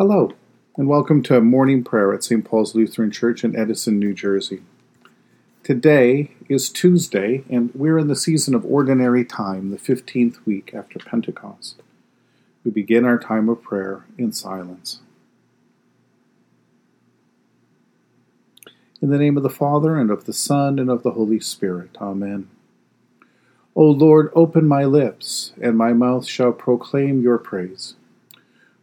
Hello, and welcome to morning prayer at St. Paul's Lutheran Church in Edison, New Jersey. Today is Tuesday, and we're in the season of Ordinary Time, the 15th week after Pentecost. We begin our time of prayer in silence. In the name of the Father, and of the Son, and of the Holy Spirit. Amen. O Lord, open my lips, and my mouth shall proclaim your praise.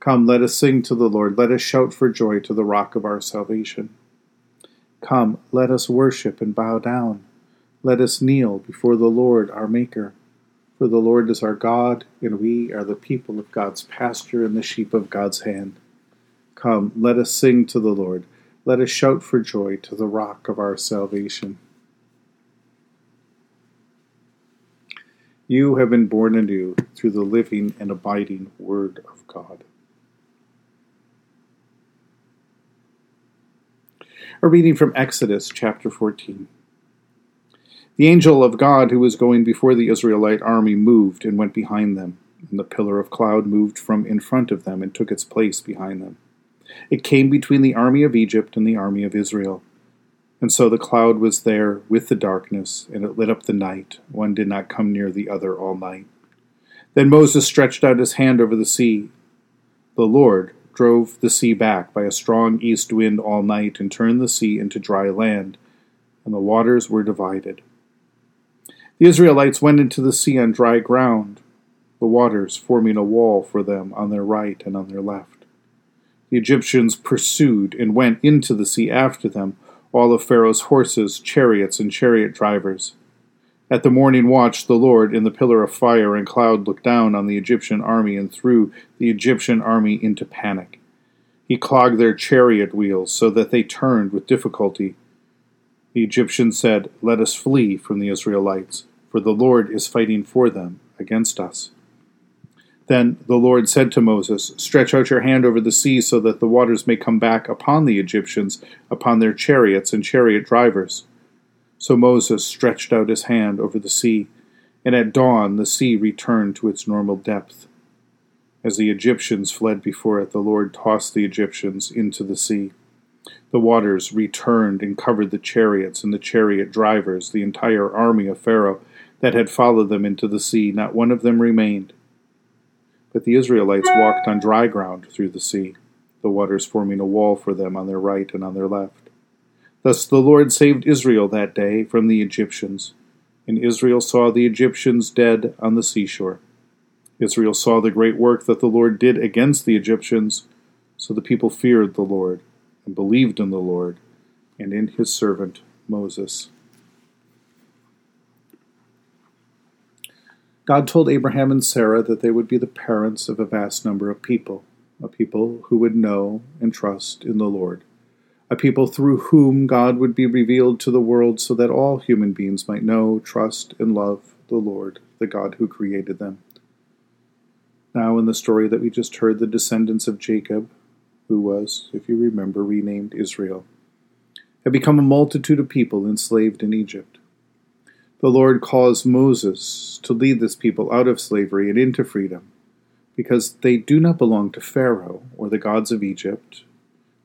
Come, let us sing to the Lord. Let us shout for joy to the rock of our salvation. Come, let us worship and bow down. Let us kneel before the Lord our Maker. For the Lord is our God, and we are the people of God's pasture and the sheep of God's hand. Come, let us sing to the Lord. Let us shout for joy to the rock of our salvation. You have been born anew through the living and abiding Word of God. A reading from Exodus chapter 14. The angel of God who was going before the Israelite army moved and went behind them, and the pillar of cloud moved from in front of them and took its place behind them. It came between the army of Egypt and the army of Israel. And so the cloud was there with the darkness, and it lit up the night. One did not come near the other all night. Then Moses stretched out his hand over the sea. The Lord drove the sea back by a strong east wind all night and turned the sea into dry land, and the waters were divided. The Israelites went into the sea on dry ground, the waters forming a wall for them on their right and on their left. The Egyptians pursued and went into the sea after them, all of Pharaoh's horses, chariots, and chariot drivers. At the morning watch, the Lord, in the pillar of fire and cloud, looked down on the Egyptian army and threw the Egyptian army into panic. He clogged their chariot wheels so that they turned with difficulty. The Egyptians said, Let us flee from the Israelites, for the Lord is fighting for them against us. Then the Lord said to Moses, Stretch out your hand over the sea so that the waters may come back upon the Egyptians, upon their chariots and chariot drivers. So Moses stretched out his hand over the sea, and at dawn the sea returned to its normal depth. As the Egyptians fled before it, the Lord tossed the Egyptians into the sea. The waters returned and covered the chariots and the chariot drivers, the entire army of Pharaoh that had followed them into the sea. Not one of them remained. But the Israelites walked on dry ground through the sea, the waters forming a wall for them on their right and on their left. Thus the Lord saved Israel that day from the Egyptians, and Israel saw the Egyptians dead on the seashore. Israel saw the great work that the Lord did against the Egyptians, so the people feared the Lord and believed in the Lord and in his servant Moses. God told Abraham and Sarah that they would be the parents of a vast number of people, a people who would know and trust in the Lord a people through whom God would be revealed to the world so that all human beings might know, trust, and love the Lord, the God who created them. Now, in the story that we just heard, the descendants of Jacob, who was, if you remember, renamed Israel, had become a multitude of people enslaved in Egypt. The Lord caused Moses to lead this people out of slavery and into freedom, because they do not belong to Pharaoh or the gods of Egypt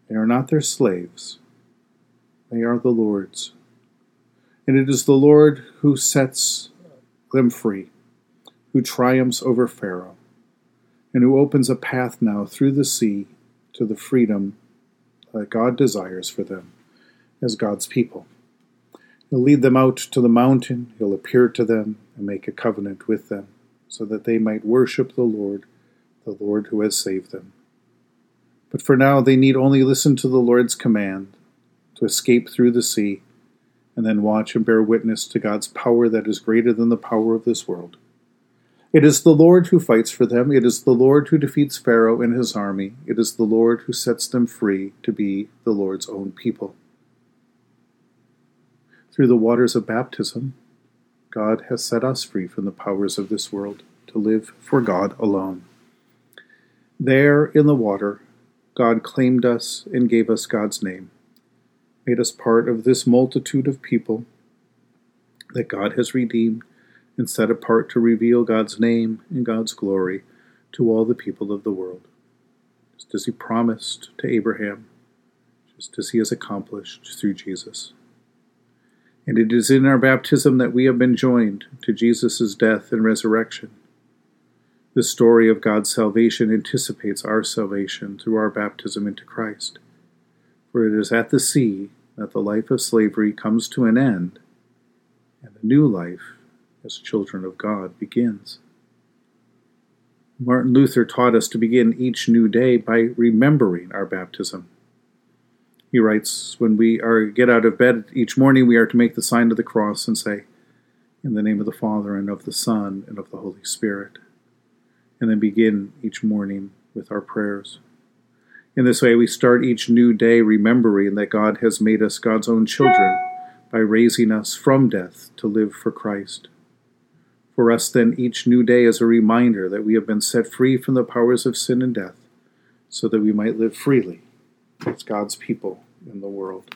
they are not their slaves, they are the Lord's. And it is the Lord who sets them free, who triumphs over Pharaoh, and who opens a path now through the sea to the freedom that God desires for them, as God's people. He'll lead them out to the mountain, he'll appear to them and make a covenant with them, so that they might worship the Lord, the Lord who has saved them. But for now, they need only listen to the Lord's command to escape through the sea, and then watch and bear witness to God's power that is greater than the power of this world. It is the Lord who fights for them. It is the Lord who defeats Pharaoh and his army. It is the Lord who sets them free to be the Lord's own people. Through the waters of baptism, God has set us free from the powers of this world to live for God alone. There in the water, God claimed us and gave us God's name, made us part of this multitude of people that God has redeemed and set apart to reveal God's name and God's glory to all the people of the world, just as He promised to Abraham, just as He has accomplished through Jesus. And it is in our baptism that we have been joined to Jesus' death and resurrection the story of God's salvation anticipates our salvation through our baptism into Christ. For it is at the sea that the life of slavery comes to an end, and the new life as children of God begins. Martin Luther taught us to begin each new day by remembering our baptism. He writes, When we are get out of bed each morning, we are to make the sign of the cross and say, In the name of the Father, and of the Son, and of the Holy Spirit and then begin each morning with our prayers. In this way, we start each new day remembering that God has made us God's own children by raising us from death to live for Christ. For us, then, each new day is a reminder that we have been set free from the powers of sin and death so that we might live freely as God's people in the world.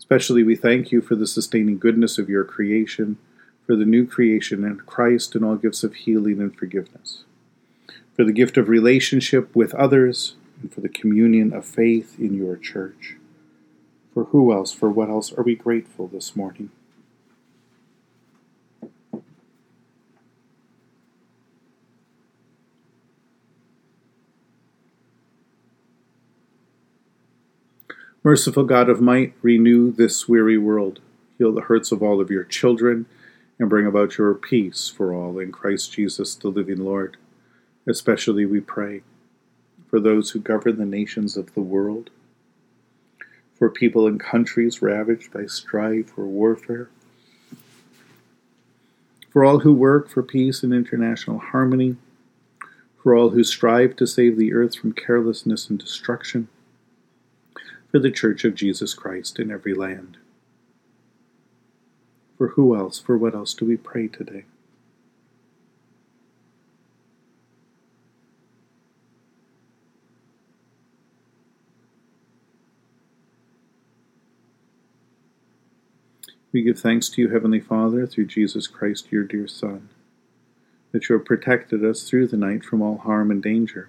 Especially, we thank you for the sustaining goodness of your creation, for the new creation in Christ and all gifts of healing and forgiveness, for the gift of relationship with others, and for the communion of faith in your church. For who else, for what else are we grateful this morning? Merciful God of might, renew this weary world. Heal the hurts of all of your children, and bring about your peace for all in Christ Jesus, the living Lord. Especially we pray for those who govern the nations of the world, for people in countries ravaged by strife or warfare, for all who work for peace and international harmony, for all who strive to save the earth from carelessness and destruction for the Church of Jesus Christ in every land. For who else, for what else do we pray today? We give thanks to you, Heavenly Father, through Jesus Christ, your dear Son, that you have protected us through the night from all harm and danger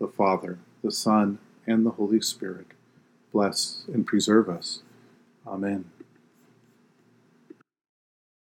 the Father, the Son, and the Holy Spirit, bless and preserve us. Amen.